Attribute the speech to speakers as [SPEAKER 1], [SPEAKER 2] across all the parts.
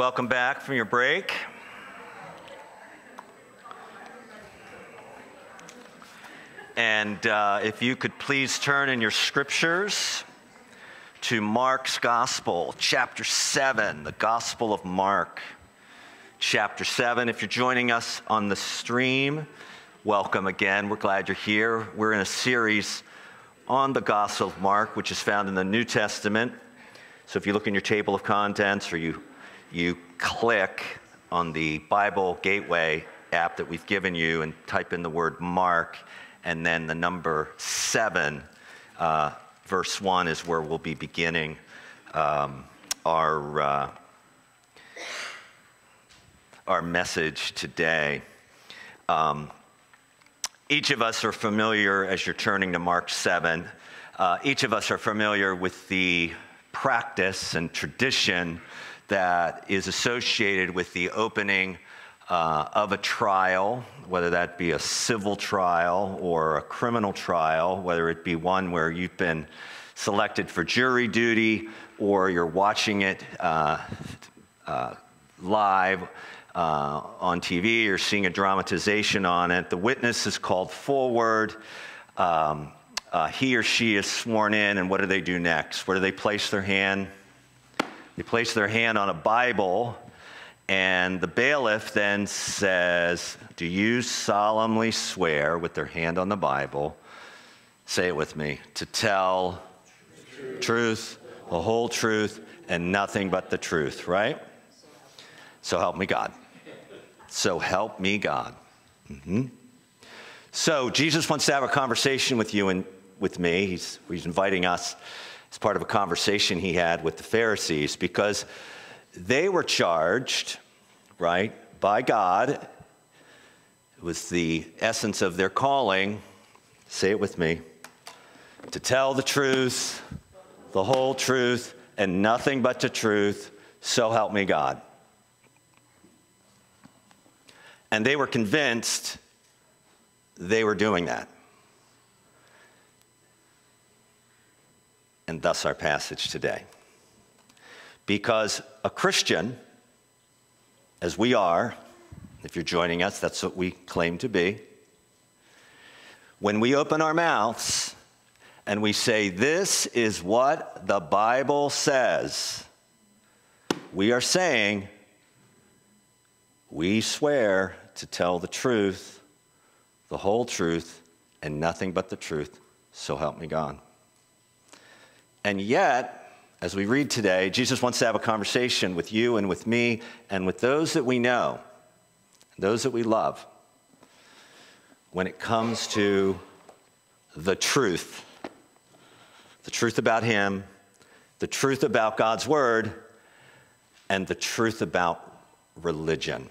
[SPEAKER 1] Welcome back from your break. And uh, if you could please turn in your scriptures to Mark's Gospel, chapter 7, the Gospel of Mark, chapter 7. If you're joining us on the stream, welcome again. We're glad you're here. We're in a series on the Gospel of Mark, which is found in the New Testament. So if you look in your table of contents or you, you click on the Bible Gateway app that we've given you and type in the word Mark and then the number seven, uh, verse one, is where we'll be beginning um, our, uh, our message today. Um, each of us are familiar, as you're turning to Mark 7, uh, each of us are familiar with the practice and tradition that is associated with the opening uh, of a trial, whether that be a civil trial or a criminal trial, whether it be one where you've been selected for jury duty or you're watching it uh, uh, live uh, on TV or seeing a dramatization on it. The witness is called forward. Um, uh, he or she is sworn in, and what do they do next? Where do they place their hand? They place their hand on a Bible and the bailiff then says, Do you solemnly swear with their hand on the Bible? Say it with me to tell truth. truth, the whole truth, and nothing but the truth, right? So help me God. So help me God. Mm-hmm. So Jesus wants to have a conversation with you and with me. He's, he's inviting us as part of a conversation he had with the Pharisees because they were charged, right, by God. It was the essence of their calling. Say it with me to tell the truth, the whole truth, and nothing but the truth. So help me God. And they were convinced they were doing that. And thus our passage today. Because a Christian, as we are, if you're joining us, that's what we claim to be. When we open our mouths and we say, This is what the Bible says, we are saying, We swear to tell the truth, the whole truth, and nothing but the truth. So help me God. And yet, as we read today, Jesus wants to have a conversation with you and with me and with those that we know, those that we love, when it comes to the truth the truth about Him, the truth about God's Word, and the truth about religion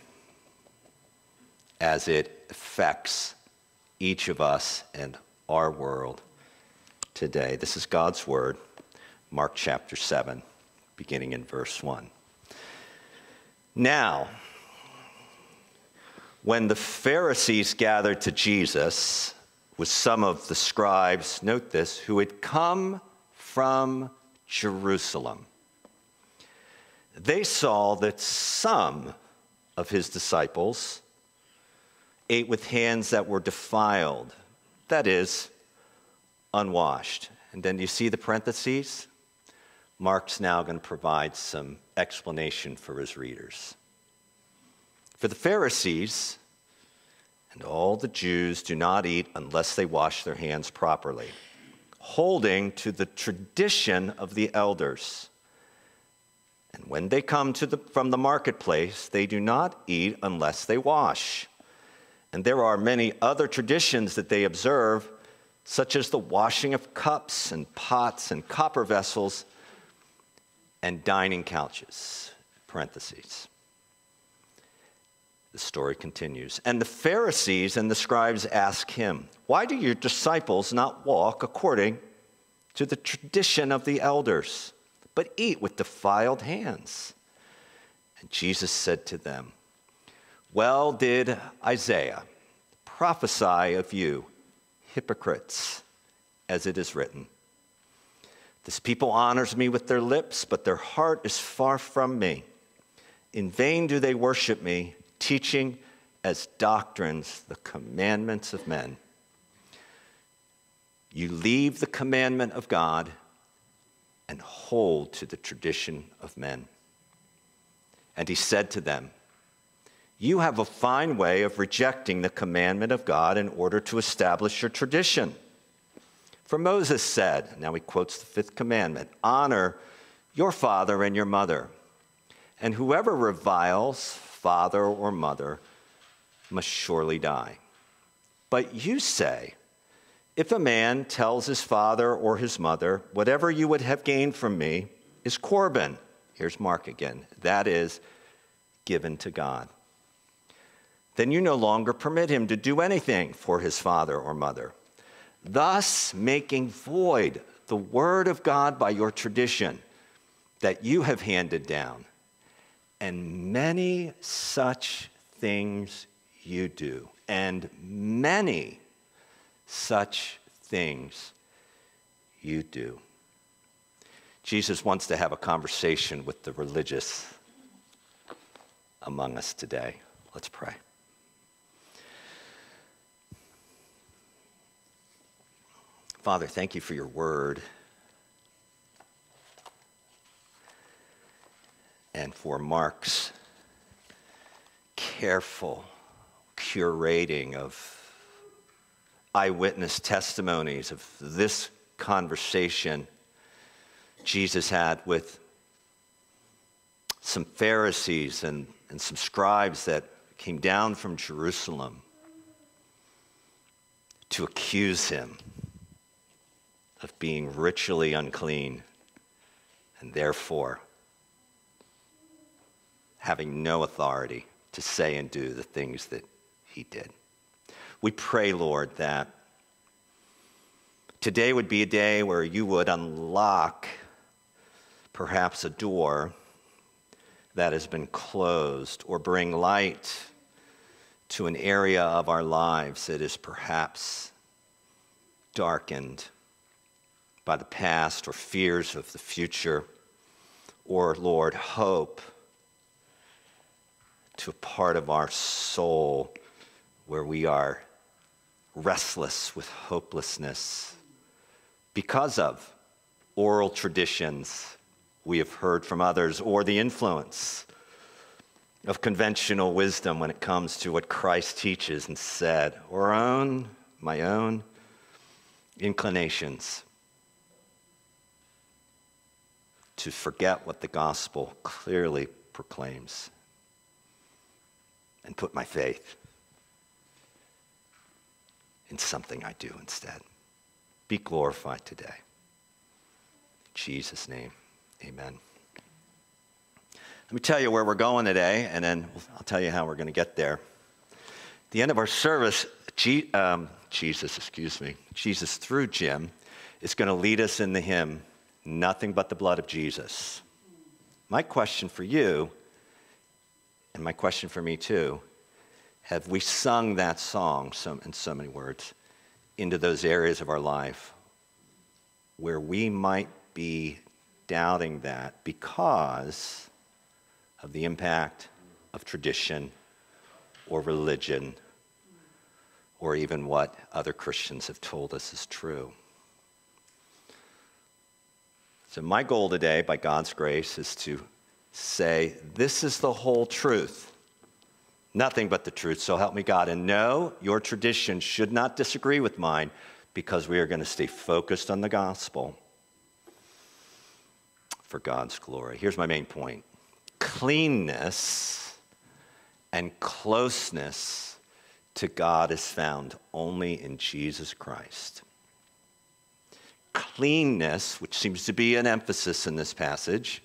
[SPEAKER 1] as it affects each of us and our world today. This is God's Word. Mark chapter 7, beginning in verse 1. Now, when the Pharisees gathered to Jesus with some of the scribes, note this, who had come from Jerusalem, they saw that some of his disciples ate with hands that were defiled, that is, unwashed. And then you see the parentheses? Mark's now going to provide some explanation for his readers. For the Pharisees and all the Jews do not eat unless they wash their hands properly, holding to the tradition of the elders. And when they come to the, from the marketplace, they do not eat unless they wash. And there are many other traditions that they observe, such as the washing of cups and pots and copper vessels and dining couches. Parentheses. The story continues. And the Pharisees and the scribes ask him, Why do your disciples not walk according to the tradition of the elders, but eat with defiled hands? And Jesus said to them, Well did Isaiah prophesy of you, hypocrites, as it is written. This people honors me with their lips, but their heart is far from me. In vain do they worship me, teaching as doctrines the commandments of men. You leave the commandment of God and hold to the tradition of men. And he said to them, You have a fine way of rejecting the commandment of God in order to establish your tradition. For Moses said, now he quotes the fifth commandment honor your father and your mother. And whoever reviles father or mother must surely die. But you say, if a man tells his father or his mother, whatever you would have gained from me is Corban, here's Mark again, that is given to God. Then you no longer permit him to do anything for his father or mother, thus making void the word of God by your tradition that you have handed down. And many such things you do, and many such things you do. Jesus wants to have a conversation with the religious among us today. Let's pray. Father, thank you for your word. and for Mark's careful curating of eyewitness testimonies of this conversation Jesus had with some Pharisees and, and some scribes that came down from Jerusalem to accuse him of being ritually unclean and therefore having no authority to say and do the things that he did. We pray, Lord, that today would be a day where you would unlock perhaps a door that has been closed or bring light to an area of our lives that is perhaps darkened by the past or fears of the future, or, Lord, hope to a part of our soul where we are restless with hopelessness because of oral traditions we have heard from others or the influence of conventional wisdom when it comes to what Christ teaches and said, or own, my own inclinations to forget what the gospel clearly proclaims and put my faith in something I do instead. Be glorified today. In Jesus' name, amen. Let me tell you where we're going today, and then I'll tell you how we're going to get there. At the end of our service, G, um, Jesus, excuse me, Jesus through Jim is going to lead us in the hymn, Nothing But the Blood of Jesus. My question for you and my question for me too have we sung that song so, in so many words into those areas of our life where we might be doubting that because of the impact of tradition or religion or even what other Christians have told us is true. So, my goal today, by God's grace, is to say, This is the whole truth. Nothing but the truth, so help me God. And no, your tradition should not disagree with mine because we are going to stay focused on the gospel for God's glory. Here's my main point cleanness and closeness to God is found only in Jesus Christ. Cleanness, which seems to be an emphasis in this passage,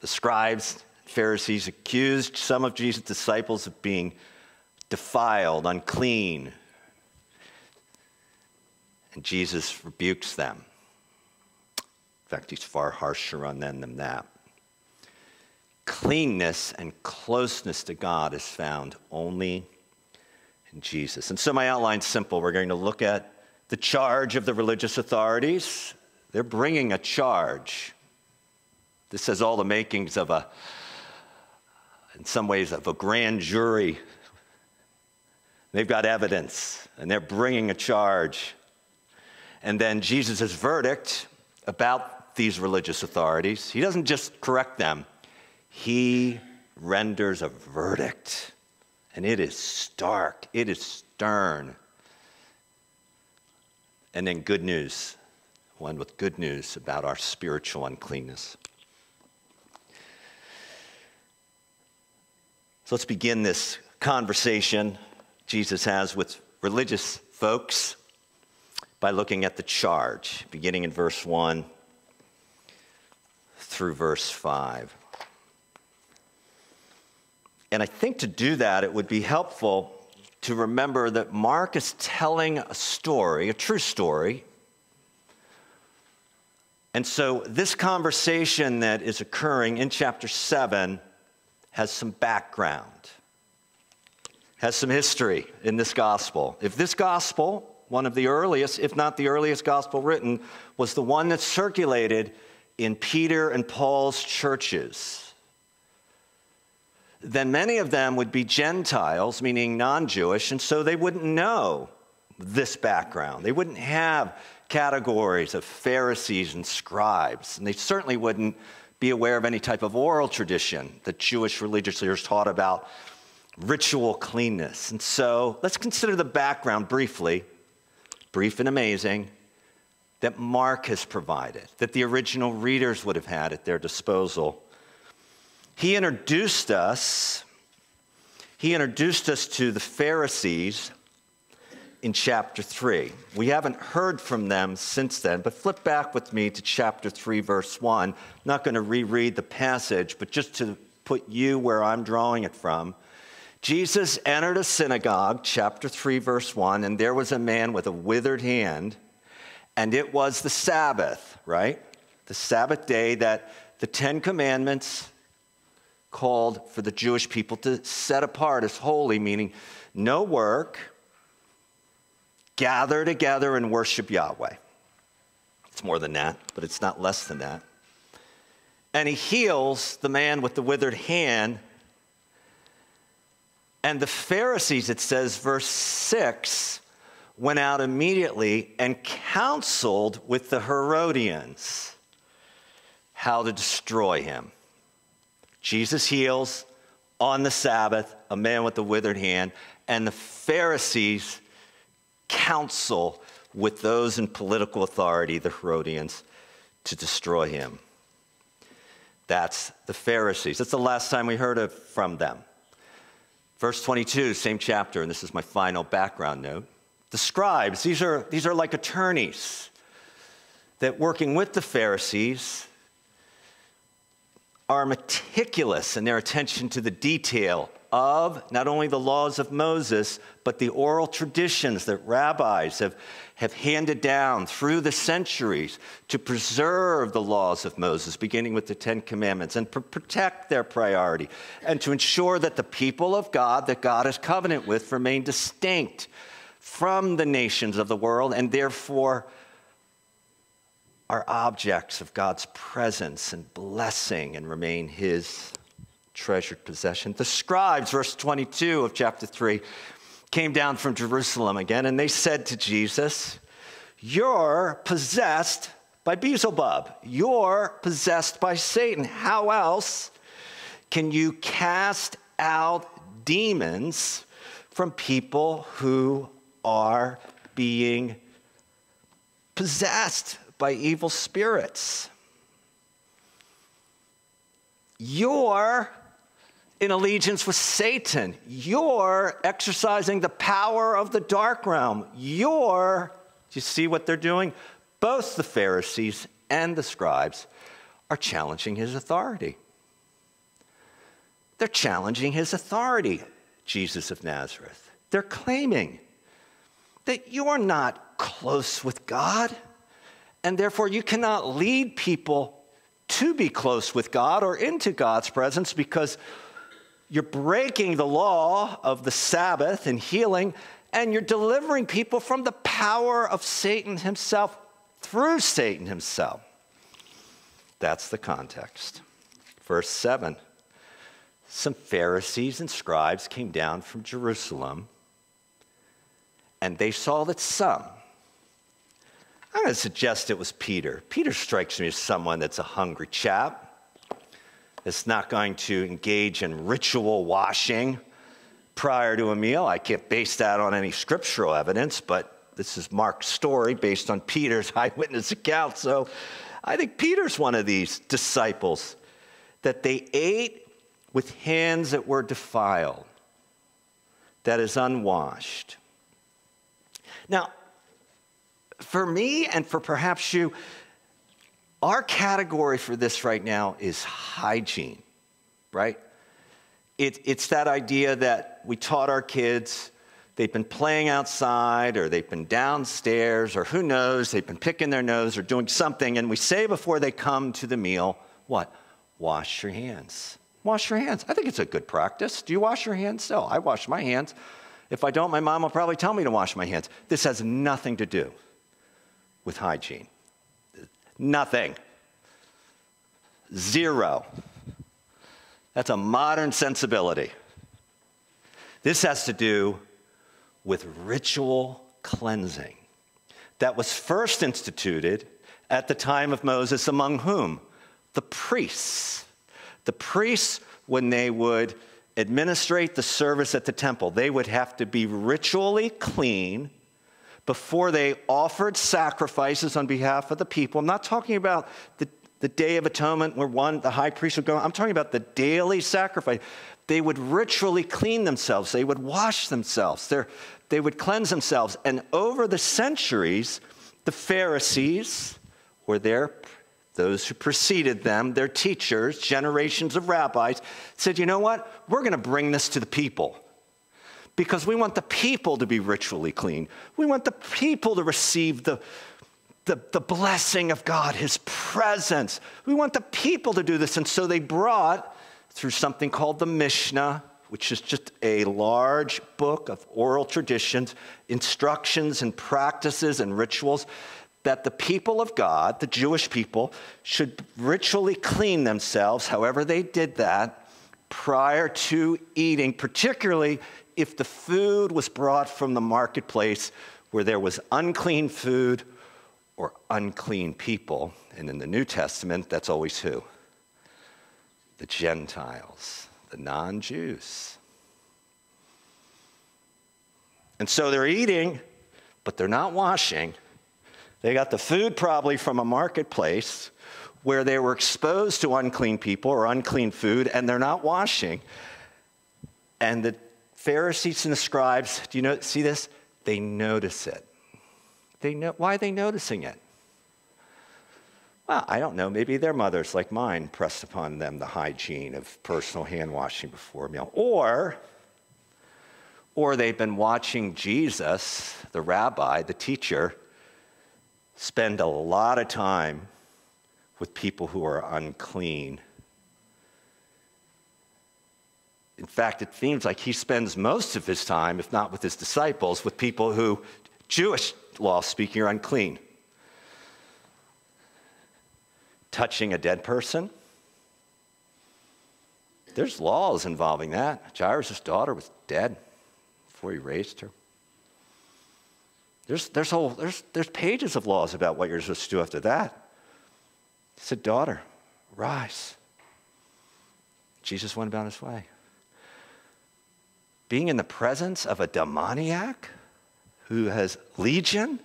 [SPEAKER 1] the scribes, Pharisees accused some of Jesus' disciples of being defiled, unclean. And Jesus rebukes them. In fact, he's far harsher on them than that. Cleanness and closeness to God is found only in Jesus. And so my outline's simple. We're going to look at the charge of the religious authorities. They're bringing a charge this has all the makings of a, in some ways, of a grand jury. They've got evidence and they're bringing a charge. And then Jesus' verdict about these religious authorities, he doesn't just correct them, he renders a verdict. And it is stark, it is stern. And then good news, one with good news about our spiritual uncleanness. So let's begin this conversation Jesus has with religious folks by looking at the charge, beginning in verse 1 through verse 5. And I think to do that, it would be helpful to remember that Mark is telling a story, a true story. And so, this conversation that is occurring in chapter 7 has some background, has some history in this gospel. If this gospel, one of the earliest, if not the earliest gospel written, was the one that circulated in Peter and Paul's churches, then many of them would be Gentiles, meaning non Jewish, and so they wouldn't know this background. They wouldn't have categories of Pharisees and scribes, and they certainly wouldn't be aware of any type of oral tradition that Jewish religious leaders taught about ritual cleanness. And so let's consider the background briefly, brief and amazing, that Mark has provided, that the original readers would have had at their disposal. He introduced us, he introduced us to the Pharisees in chapter 3. We haven't heard from them since then, but flip back with me to chapter 3, verse 1. I'm not going to reread the passage, but just to put you where I'm drawing it from. Jesus entered a synagogue, chapter 3, verse 1, and there was a man with a withered hand, and it was the Sabbath, right? The Sabbath day that the Ten Commandments called for the Jewish people to set apart as holy, meaning no work, gather together and worship Yahweh. It's more than that, but it's not less than that. And he heals the man with the withered hand. And the Pharisees, it says, verse 6, went out immediately and counseled with the Herodians how to destroy him. Jesus heals on the Sabbath a man with a withered hand, and the Pharisees counsel with those in political authority, the Herodians, to destroy him. That's the Pharisees. That's the last time we heard of, from them. Verse 22, same chapter, and this is my final background note. The scribes, these are, these are like attorneys that working with the Pharisees are meticulous in their attention to the detail of not only the laws of Moses, but the oral traditions that rabbis have, have handed down through the centuries to preserve the laws of Moses, beginning with the Ten Commandments, and to protect their priority, and to ensure that the people of God that God has covenant with remain distinct from the nations of the world and therefore are objects of God's presence and blessing and remain His treasured possession. The scribes, verse 22 of chapter 3, came down from Jerusalem again and they said to Jesus, You're possessed by Beelzebub. You're possessed by Satan. How else can you cast out demons from people who are being possessed by evil spirits? You're in allegiance with Satan. You're exercising the power of the dark realm. You're, do you see what they're doing? Both the Pharisees and the scribes are challenging his authority. They're challenging his authority, Jesus of Nazareth. They're claiming that you are not close with God, and therefore you cannot lead people to be close with God or into God's presence because you're breaking the law of the Sabbath and healing, and you're delivering people from the power of Satan himself through Satan himself. That's the context. Verse 7 some Pharisees and scribes came down from Jerusalem and they saw that some, I'm going to suggest it was Peter. Peter strikes me as someone that's a hungry chap, that's not going to engage in ritual washing prior to a meal. I can't base that on any scriptural evidence, but this is Mark's story based on Peter's eyewitness account. So I think Peter's one of these disciples that they ate with hands that were defiled, that is unwashed. Now, for me and for perhaps you, our category for this right now is hygiene, right? It, it's that idea that we taught our kids they've been playing outside or they've been downstairs or who knows, they've been picking their nose or doing something, and we say before they come to the meal, what? Wash your hands. Wash your hands. I think it's a good practice. Do you wash your hands No, I wash my hands. If I don't, my mom will probably tell me to wash my hands. This has nothing to do with hygiene. Nothing. Zero. That's a modern sensibility. This has to do with ritual cleansing that was first instituted at the time of Moses among whom? The priests. The priests, when they would administrate the service at the temple, they would have to be ritually clean before they offered sacrifices on behalf of the people. I'm not talking about the, the Day of Atonement where one, the high priest would go, I'm talking about the daily sacrifice. They would ritually clean themselves, they would wash themselves, They're, they would cleanse themselves. And over the centuries, the Pharisees or their those who preceded them, their teachers, generations of rabbis, said, you know what? We're going to bring this to the people because we want the people to be ritually clean. We want the people to receive the, the, the, blessing of God, His presence. We want the people to do this. And so they brought, through something called the Mishnah, which is just a large book of oral traditions, instructions and practices and rituals that the people of God, the Jewish people, should ritually clean themselves, however they did that, prior to eating, particularly if the food was brought from the marketplace where there was unclean food or unclean people. And in the New Testament, that's always who? The Gentiles, the non Jews. And so they're eating, but they're not washing. They got the food probably from a marketplace where they were exposed to unclean people or unclean food, and they're not washing. And the Pharisees and the scribes, do you know, see this? They notice it. They know, why are they noticing it? Well, I don't know. Maybe their mothers, like mine, pressed upon them the hygiene of personal hand washing before a meal. Or, or they've been watching Jesus, the rabbi, the teacher, spend a lot of time with people who are unclean In fact, it seems like he spends most of his time, if not with his disciples, with people who, Jewish law speaking, are unclean. Touching a dead person. There's laws involving that. Jairus' daughter was dead before he raised her. There's, there's, whole, there's, there's pages of laws about what you're supposed to do after that. He said, Daughter, rise. Jesus went about his way being in the presence of a demoniac who has legion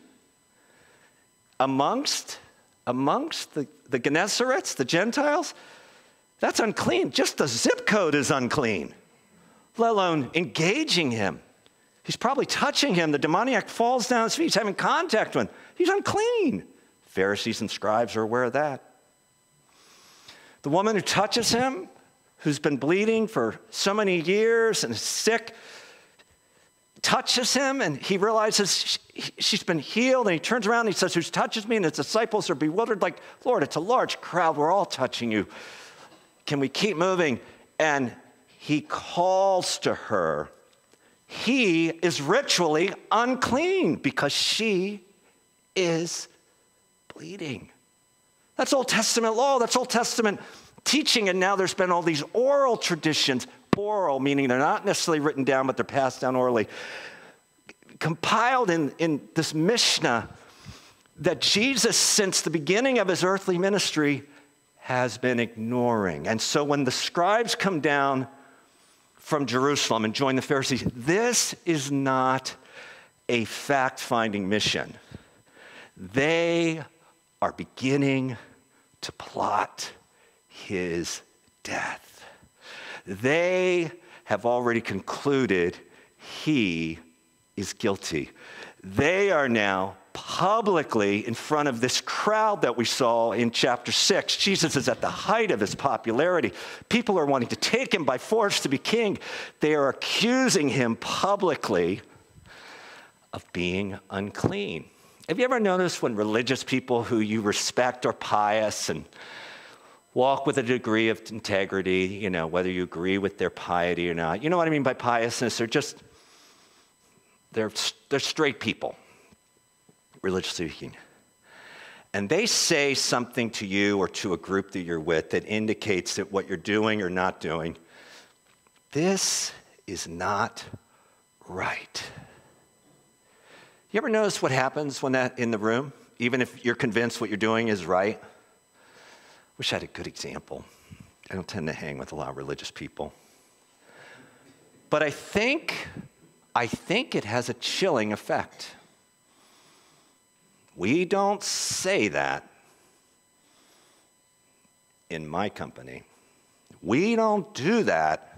[SPEAKER 1] amongst amongst the, the Gennesarets, the Gentiles, that's unclean. Just the zip code is unclean, let alone engaging him. He's probably touching him. The demoniac falls down his feet. He's having contact with him. He's unclean. Pharisees and scribes are aware of that. The woman who touches him who's been bleeding for so many years and is sick touches him and he realizes she's been healed and he turns around and he says, Who touches me? And his disciples are bewildered, like, Lord, it's a large crowd. We're all touching you. Can we keep moving? And he calls to her. He is ritually unclean because she is bleeding. That's Old Testament law. That's Old Testament teaching, and now there's been all these oral traditions, oral, meaning they're not necessarily written down, but they're passed down orally, compiled in, in this Mishnah that Jesus, since the beginning of his earthly ministry, has been ignoring. And so when the scribes come down from Jerusalem and join the Pharisees, this is not a fact finding mission. They are beginning to plot his death. They have already concluded he is guilty. They are now publicly in front of this crowd that we saw in chapter 6. Jesus is at the height of his popularity. People are wanting to take him by force to be king. They are accusing him publicly of being unclean. Have you ever noticed when religious people who you respect are pious and walk with a degree of integrity, you know, whether you agree with their piety or not? You know what I mean by piousness? They're just, they're, they're straight people, religiously speaking. And they say something to you or to a group that you're with that indicates that what you're doing or not doing, this is not right. You ever notice what happens when that in the room, even if you're convinced what you're doing is right? Wish I had a good example. I don't tend to hang with a lot of religious people. But I think, I think it has a chilling effect. We don't say that in my company. We don't do that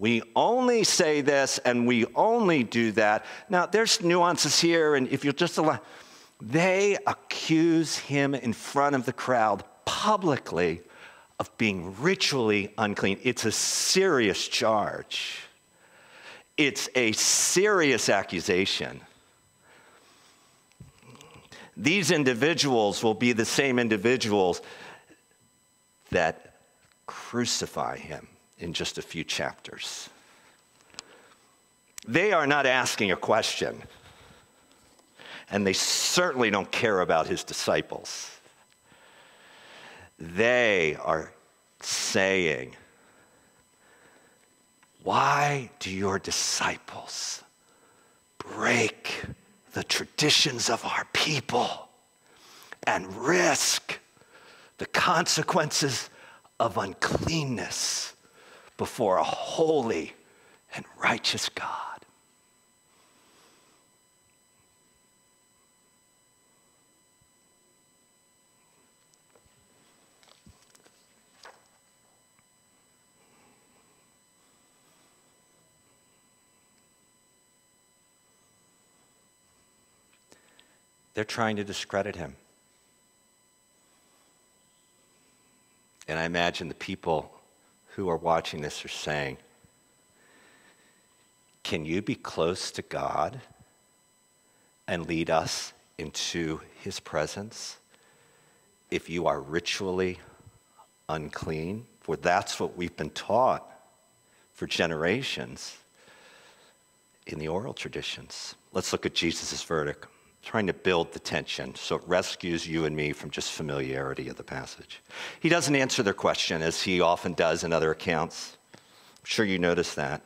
[SPEAKER 1] we only say this and we only do that. Now, there's nuances here, and if you'll just allow, they accuse him in front of the crowd publicly of being ritually unclean. It's a serious charge, it's a serious accusation. These individuals will be the same individuals that crucify him in just a few chapters. They are not asking a question, and they certainly don't care about his disciples. They are saying, Why do your disciples break the traditions of our people and risk the consequences of uncleanness? before a holy and righteous God. They're trying to discredit him. And I imagine the people who are watching this are saying, Can you be close to God and lead us into his presence if you are ritually unclean? For that's what we've been taught for generations in the oral traditions. Let's look at Jesus' verdict trying to build the tension so it rescues you and me from just familiarity of the passage. He doesn't answer their question as he often does in other accounts. I'm sure you noticed that.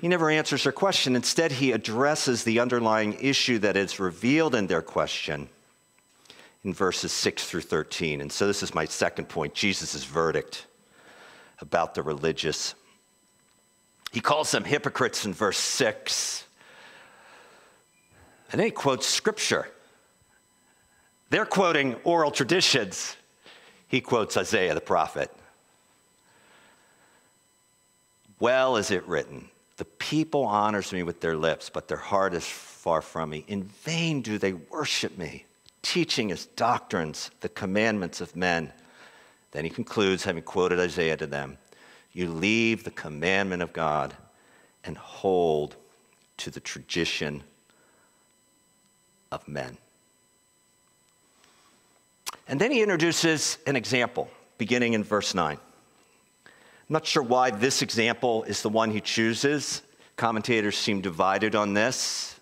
[SPEAKER 1] He never answers their question. Instead, he addresses the underlying issue that is revealed in their question in verses 6 through 13. And so, this is my second point Jesus' verdict about the religious. He calls them hypocrites in verse 6. And then he quotes scripture. They're quoting oral traditions. He quotes Isaiah the prophet. Well is it written, the people honors me with their lips, but their heart is far from me. In vain do they worship me, teaching as doctrines the commandments of men. Then he concludes, having quoted Isaiah to them, you leave the commandment of God and hold to the tradition of men. And then he introduces an example beginning in verse 9. I'm not sure why this example is the one he chooses. Commentators seem divided on this.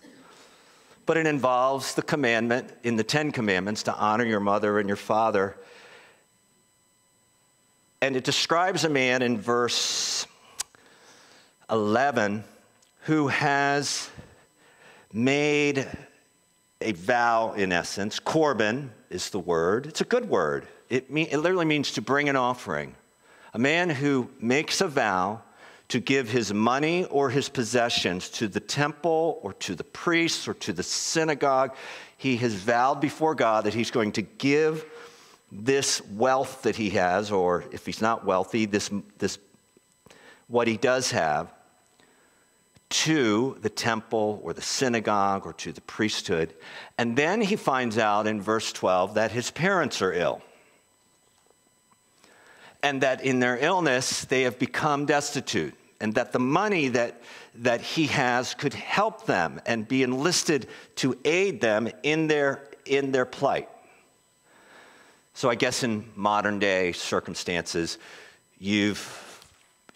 [SPEAKER 1] But it involves the commandment in the Ten Commandments to honor your mother and your father. And it describes a man in verse 11 who has made a vow, in essence. Corban is the word. It's a good word. It, mean, it literally means to bring an offering. A man who makes a vow to give his money or his possessions to the temple or to the priests or to the synagogue. He has vowed before God that he's going to give this wealth that he has, or if he's not wealthy, this, this what he does have, to the temple or the synagogue or to the priesthood. And then he finds out in verse 12 that his parents are ill. And that in their illness they have become destitute. And that the money that, that he has could help them and be enlisted to aid them in their, in their plight. So I guess in modern day circumstances, you've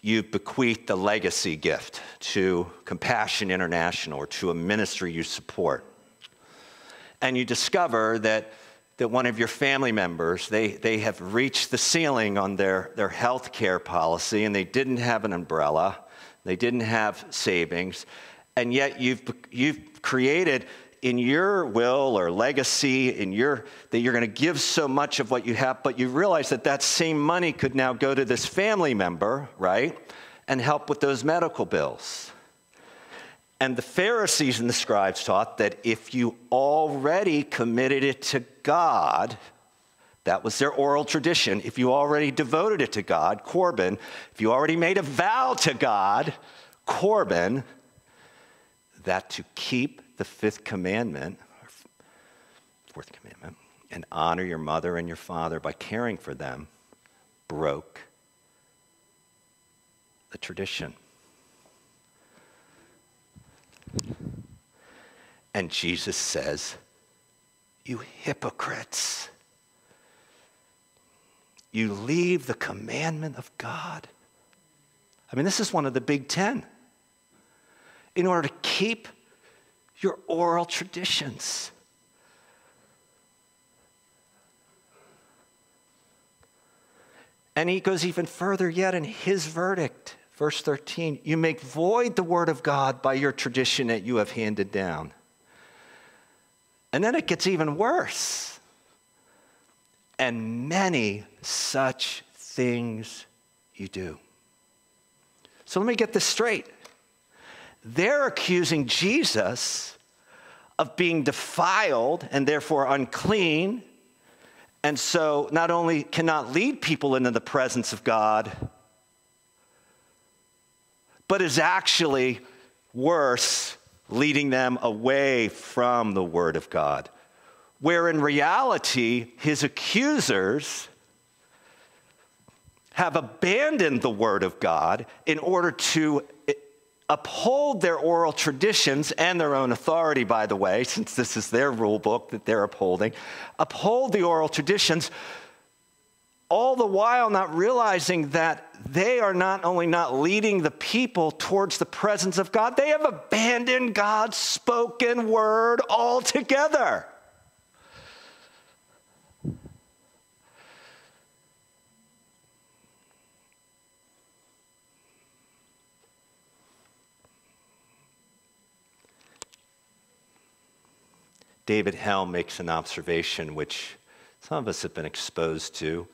[SPEAKER 1] you bequeath the legacy gift to Compassion International or to a ministry you support. And you discover that, that one of your family members, they, they have reached the ceiling on their, their health care policy and they didn't have an umbrella, they didn't have savings, and yet you've, you've created in your will or legacy in your that you're going to give so much of what you have but you realize that that same money could now go to this family member right and help with those medical bills. And the pharisees and the scribes taught that if you already committed it to god that was their oral tradition if you already devoted it to god corban if you already made a vow to god corban that to keep the fifth commandment, fourth commandment, and honor your mother and your father by caring for them, broke the tradition. And Jesus says, You hypocrites, you leave the commandment of God. I mean, this is one of the big ten. In order to keep your oral traditions. And he goes even further yet in his verdict, verse 13 you make void the word of God by your tradition that you have handed down. And then it gets even worse. And many such things you do. So let me get this straight. They're accusing Jesus of being defiled and therefore unclean, and so not only cannot lead people into the presence of God, but is actually worse, leading them away from the Word of God. Where in reality, his accusers have abandoned the Word of God in order to uphold their oral traditions and their own authority, by the way, since this is their rule book that they're upholding, uphold the oral traditions, all the while not realizing that they are not only not leading the people towards the presence of God, they have abandoned God's spoken word altogether. David Helm makes an observation which some of us have been exposed to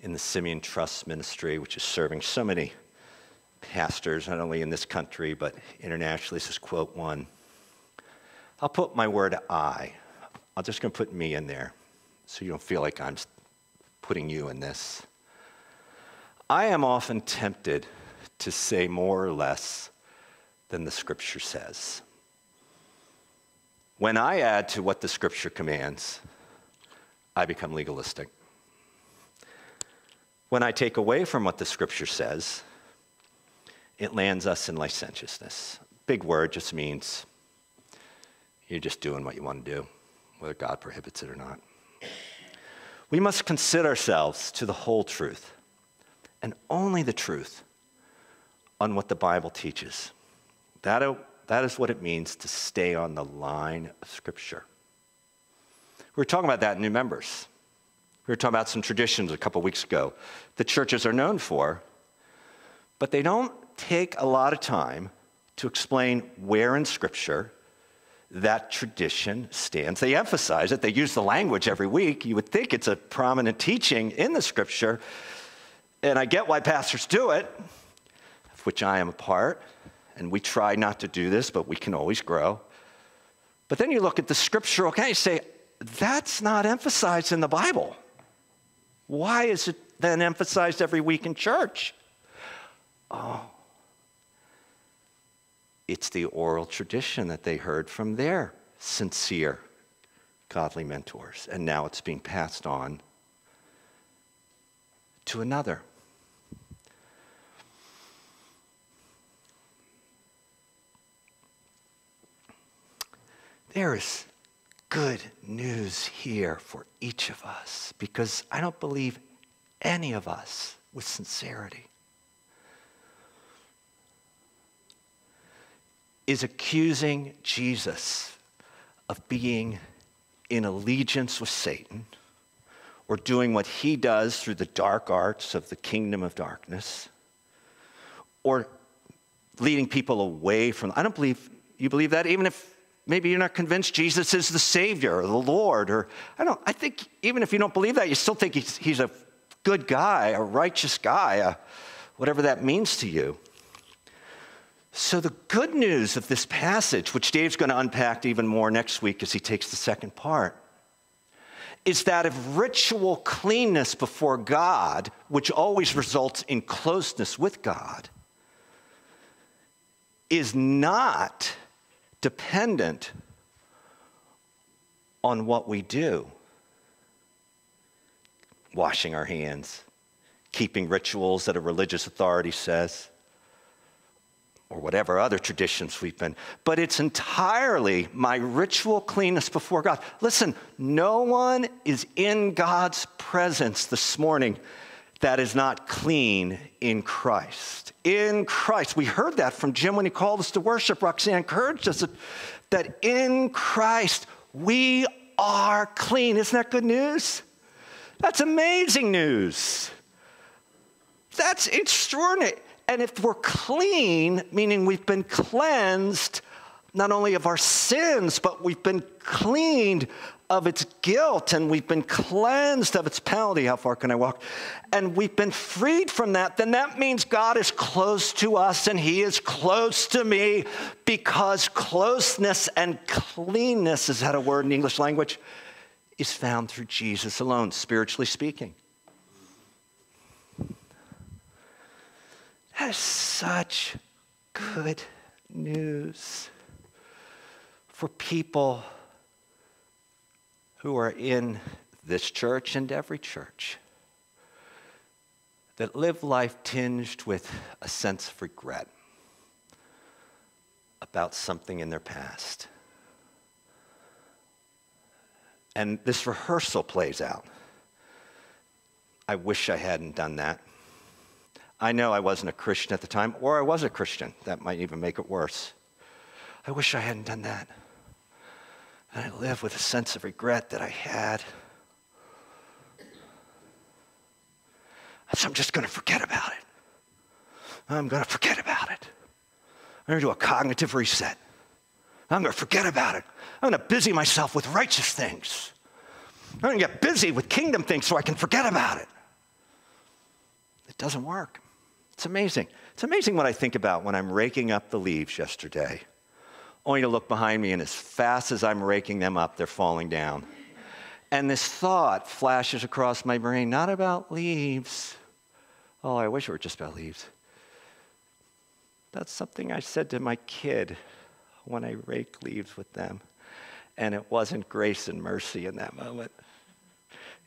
[SPEAKER 1] in the Simeon Trust Ministry, which is serving so many pastors, not only in this country, but internationally. This is quote one. I'll put my word I. I'm just going to put me in there so you don't feel like I'm putting you in this. I am often tempted to say more or less than the scripture says. When I add to what the scripture commands, I become legalistic. When I take away from what the scripture says, it lands us in licentiousness. Big word just means you're just doing what you want to do, whether God prohibits it or not. We must consider ourselves to the whole truth and only the truth on what the Bible teaches. That that is what it means to stay on the line of Scripture. We are talking about that in new members. We were talking about some traditions a couple weeks ago that churches are known for, but they don't take a lot of time to explain where in Scripture that tradition stands. They emphasize it, they use the language every week. You would think it's a prominent teaching in the Scripture. And I get why pastors do it, of which I am a part. And we try not to do this, but we can always grow. But then you look at the scriptural account, you say, that's not emphasized in the Bible. Why is it then emphasized every week in church? Oh, it's the oral tradition that they heard from their sincere, godly mentors, and now it's being passed on to another. There is good news here for each of us because I don't believe any of us with sincerity. Is accusing Jesus of being in allegiance with Satan or doing what he does through the dark arts of the kingdom of darkness or leading people away from I don't believe you believe that even if maybe you're not convinced Jesus is the Savior or the Lord, or I don't, I think even if you don't believe that, you still think he's, he's a good guy, a righteous guy, a, whatever that means to you. So, the good news of this passage, which Dave's going to unpack even more next week as he takes the second part, is that of ritual cleanness before God, which always results in closeness with God, is not dependent on what we do washing our hands, keeping rituals that a religious authority says, or whatever other traditions we've been. But it's entirely my ritual cleanness before God. Listen, no one is in God's presence this morning that is not clean in Christ. In Christ. We heard that from Jim when he called us to worship. Roxanne encouraged us that in Christ we are clean. Isn't that good news? That's amazing news. That's extraordinary. And if we're clean, meaning we've been cleansed not only of our sins, but we've been cleaned of its guilt and we've been cleansed of its penalty. How far can I walk? And we've been freed from that, then that means God is close to us and He is close to me because closeness and cleanness, is that a word in English language? Is found through Jesus alone, spiritually speaking. That is such good news for people who are in this church and every church that live life tinged with a sense of regret about something in their past. And this rehearsal plays out. I wish I hadn't done that. I know I wasn't a Christian at the time, or I was a Christian. That might even make it worse. I wish I hadn't done that. And I live with a sense of regret that I had. So I'm just going to forget about it. I'm going to forget about it. I'm going to do a cognitive reset. I'm going to forget about it. I'm going to busy myself with righteous things. I'm going to get busy with kingdom things so I can forget about it. It doesn't work. It's amazing. It's amazing what I think about when I'm raking up the leaves yesterday only to look behind me, and as fast as I'm raking them up, they're falling down. And this thought flashes across my brain not about leaves. Oh, I wish it were just about leaves. That's something I said to my kid when I rake leaves with them. And it wasn't grace and mercy in that moment.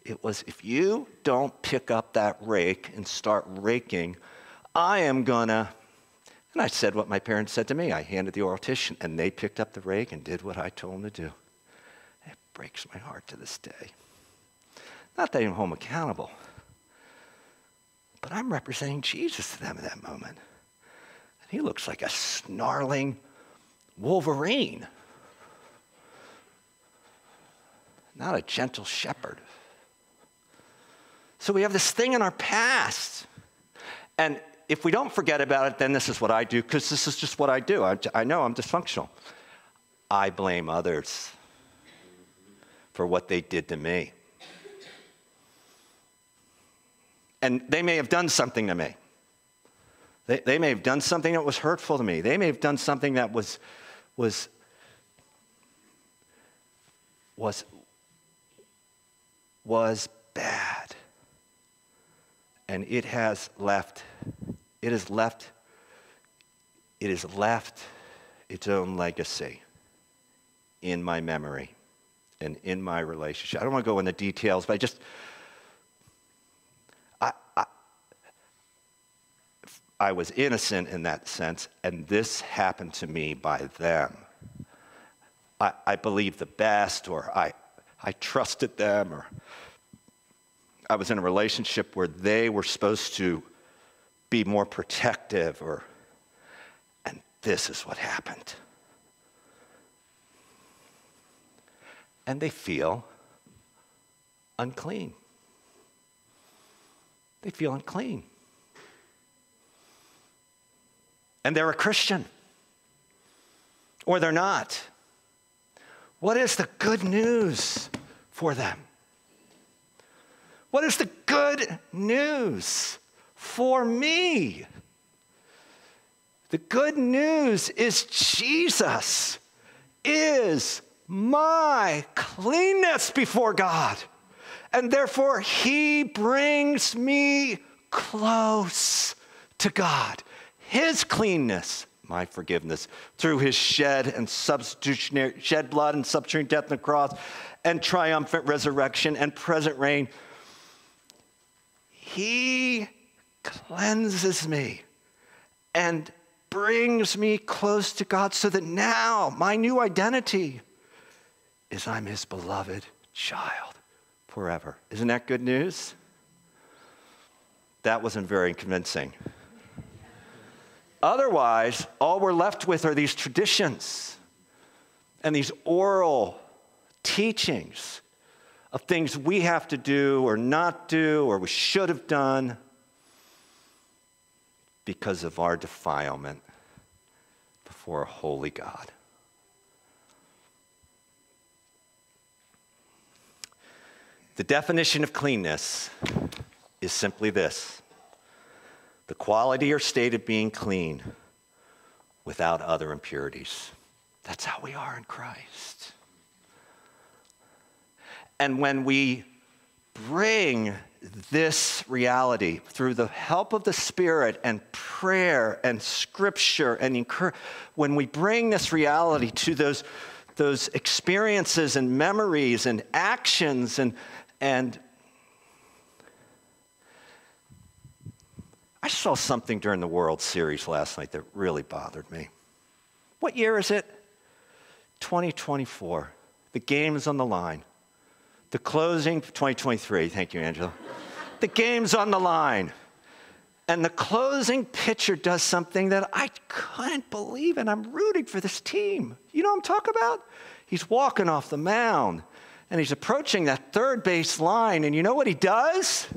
[SPEAKER 1] It was if you don't pick up that rake and start raking, I am to and I said what my parents said to me. I handed the oral tissue, and they picked up the rake and did what I told them to do. It breaks my heart to this day. Not that I'm home accountable, but I'm representing Jesus to them at that moment. And he looks like a snarling Wolverine, not a gentle shepherd. So we have this thing in our past. And if we don't forget about it, then this is what I do, because this is just what I do. I, I know I'm dysfunctional. I blame others for what they did to me. And they may have done something to me. They, they may have done something that was hurtful to me. They may have done something that was, was, was, was bad. And it has left, it has left, it has left its own legacy in my memory and in my relationship. I don't want to go into details, but I just, I was innocent in that sense, and this happened to me by them. I, I believed the best, or I, I trusted them, or I was in a relationship where they were supposed to be more protective, or, and this is what happened. And they feel unclean. They feel unclean and they're a Christian, or they're not. What is the good news for them? What is the good news for me? The good news is Jesus is my cleanness before God. And therefore, he brings me close to God his cleanness, my forgiveness, through his shed and substitutionary shed blood and substitutionary death on the cross and triumphant resurrection and present reign. He cleanses me and brings me close to God so that now my new identity is I'm his beloved child forever. Isn't that good news? That wasn't very convincing. Otherwise, all we're left with are these traditions and these oral teachings of things we have to do or not do or we should have done because of our defilement before a holy God. The definition of cleanness is simply this the quality or state of being clean without other impurities. That's how we are in Christ. And when we bring this reality through the help of the Spirit and prayer and scripture and encourage, when we bring this reality to those, those experiences and memories and actions and, and I saw something during the World Series last night that really bothered me. What year is it? 2024. The game is on the line. The closing, 2023. Thank you, Angela. the game's on the line. And the closing pitcher does something that I couldn't believe, and I'm rooting for this team. You know what I'm talking about? He's walking off the mound, and he's approaching that third base line, and you know what he does?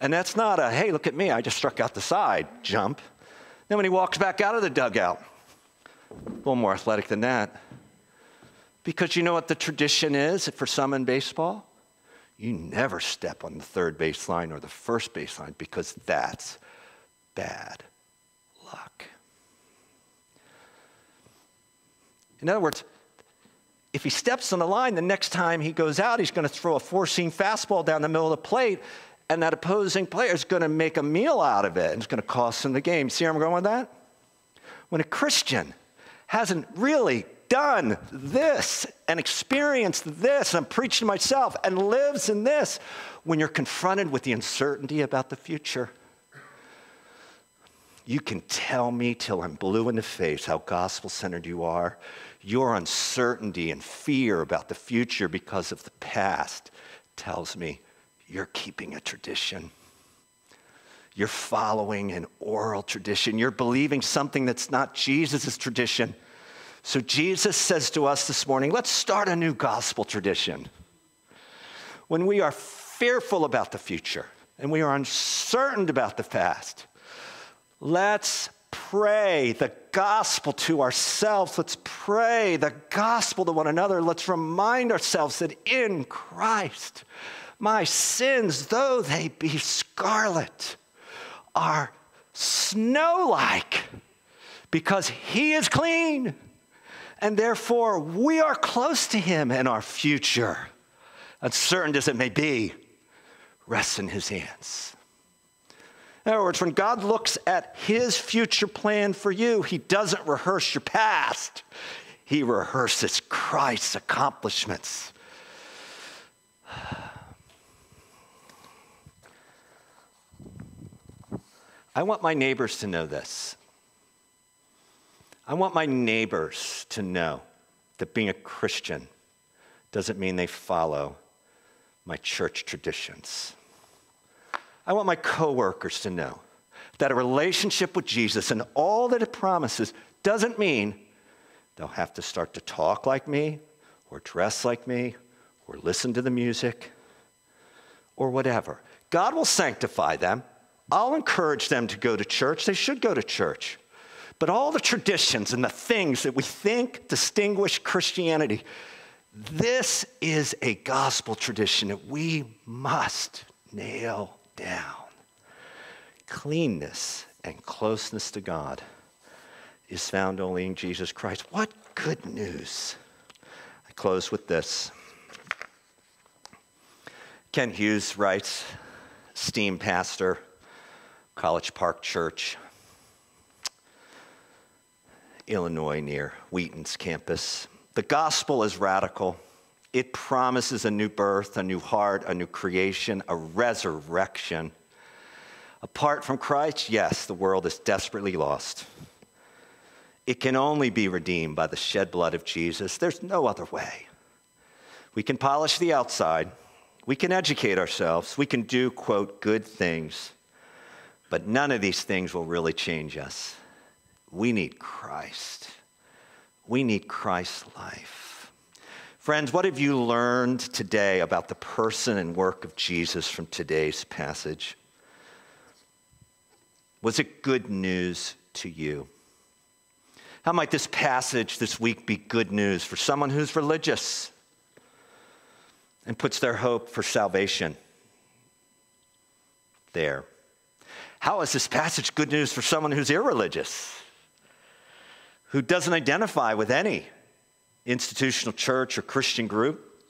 [SPEAKER 1] And that's not a, hey, look at me, I just struck out the side jump. Then when he walks back out of the dugout, a little more athletic than that. Because you know what the tradition is for some in baseball? You never step on the third baseline or the first baseline because that's bad luck. In other words, if he steps on the line, the next time he goes out, he's going to throw a four seam fastball down the middle of the plate and that opposing player is going to make a meal out of it and it's going to cost him the game. See where I'm going with that? When a Christian hasn't really done this and experienced this, and I'm preaching to myself, and lives in this, when you're confronted with the uncertainty about the future, you can tell me till I'm blue in the face how gospel centered you are. Your uncertainty and fear about the future because of the past tells me you're keeping a tradition. You're following an oral tradition. You're believing something that's not Jesus' tradition. So Jesus says to us this morning, let's start a new gospel tradition. when we are fearful about the future and we are uncertain about the past, let's pray the gospel to ourselves. Let's pray the gospel to one another. Let's remind ourselves that in Christ, my sins, though they be scarlet, are snow like because he is clean. And therefore, we are close to him and our future, uncertain as it may be, rests in his hands. In other words, when God looks at his future plan for you, he doesn't rehearse your past, he rehearses Christ's accomplishments. I want my neighbors to know this. I want my neighbors to know that being a Christian doesn't mean they follow my church traditions. I want my coworkers to know that a relationship with Jesus and all that it promises doesn't mean they'll have to start to talk like me or dress like me or listen to the music or whatever. God will sanctify them. I'll encourage them to go to church. They should go to church. But all the traditions and the things that we think distinguish Christianity, this is a gospel tradition that we must nail down. Cleanness and closeness to God is found only in Jesus Christ. What good news! I close with this. Kent Hughes writes, esteemed pastor, College Park Church, Illinois, near Wheaton's campus. The gospel is radical. It promises a new birth, a new heart, a new creation, a resurrection. Apart from Christ, yes, the world is desperately lost. It can only be redeemed by the shed blood of Jesus. There's no other way. We can polish the outside, we can educate ourselves, we can do, quote, good things, but none of these things will really change us. We need Christ. We need Christ's life. Friends, what have you learned today about the person and work of Jesus from today's passage? Was it good news to you? How might this passage this week be good news for someone who's religious and puts their hope for salvation there? How is this passage good news for someone who's irreligious, who doesn't identify with any institutional church or Christian group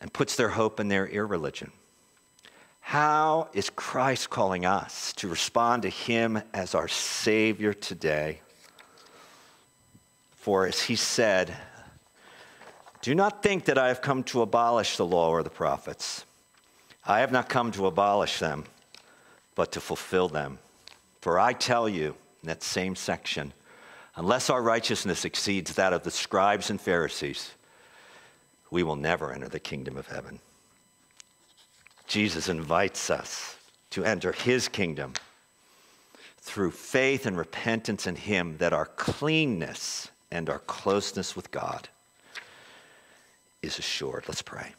[SPEAKER 1] and puts their hope in their irreligion. How is Christ calling us to respond to Him as our Savior today? For as He said, do not think that I have come to abolish the law or the prophets. I have not come to abolish them, but to fulfill them. For I tell you, in that same section, Unless our righteousness exceeds that of the scribes and Pharisees, we will never enter the kingdom of heaven. Jesus invites us to enter his kingdom through faith and repentance in him that our cleanness and our closeness with God is assured. Let's pray.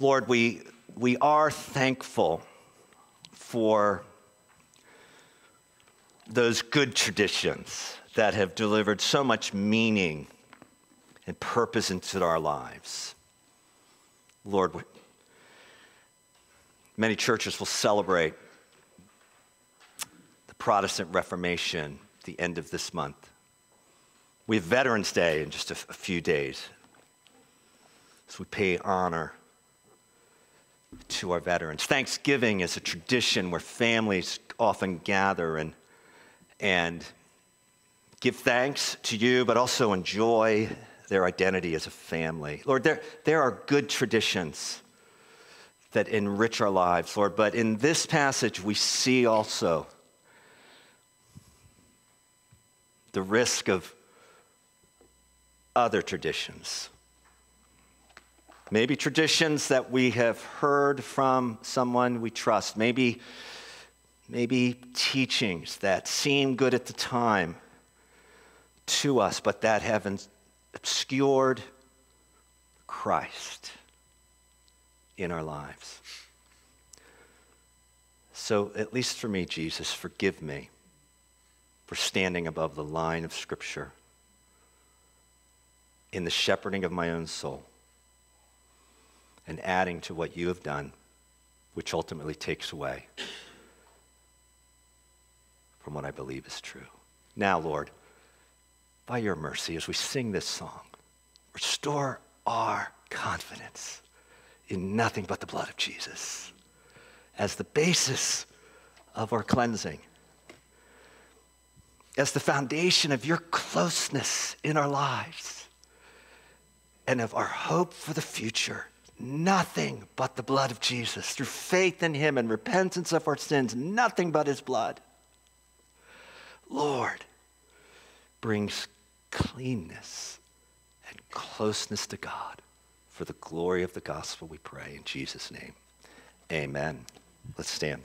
[SPEAKER 1] Lord, we, we are thankful for those good traditions that have delivered so much meaning and purpose into our lives. Lord, many churches will celebrate the Protestant Reformation at the end of this month. We have Veterans Day in just a, a few days. So we pay honor to our veterans. Thanksgiving is a tradition where families often gather and, and give thanks to you, but also enjoy their identity as a family. Lord, there, there are good traditions that enrich our lives, Lord, but in this passage we see also the risk of other traditions Maybe traditions that we have heard from someone we trust. Maybe, maybe teachings that seem good at the time to us, but that have obscured Christ in our lives. So, at least for me, Jesus, forgive me for standing above the line of Scripture in the shepherding of my own soul and adding to what you have done, which ultimately takes away from what I believe is true. Now, Lord, by your mercy, as we sing this song, restore our confidence in nothing but the blood of Jesus as the basis of our cleansing, as the foundation of your closeness in our lives, and of our hope for the future. Nothing but the blood of Jesus. Through faith in him and repentance of our sins, nothing but his blood. Lord brings cleanness and closeness to God. For the glory of the gospel, we pray in Jesus' name. Amen. Let's stand.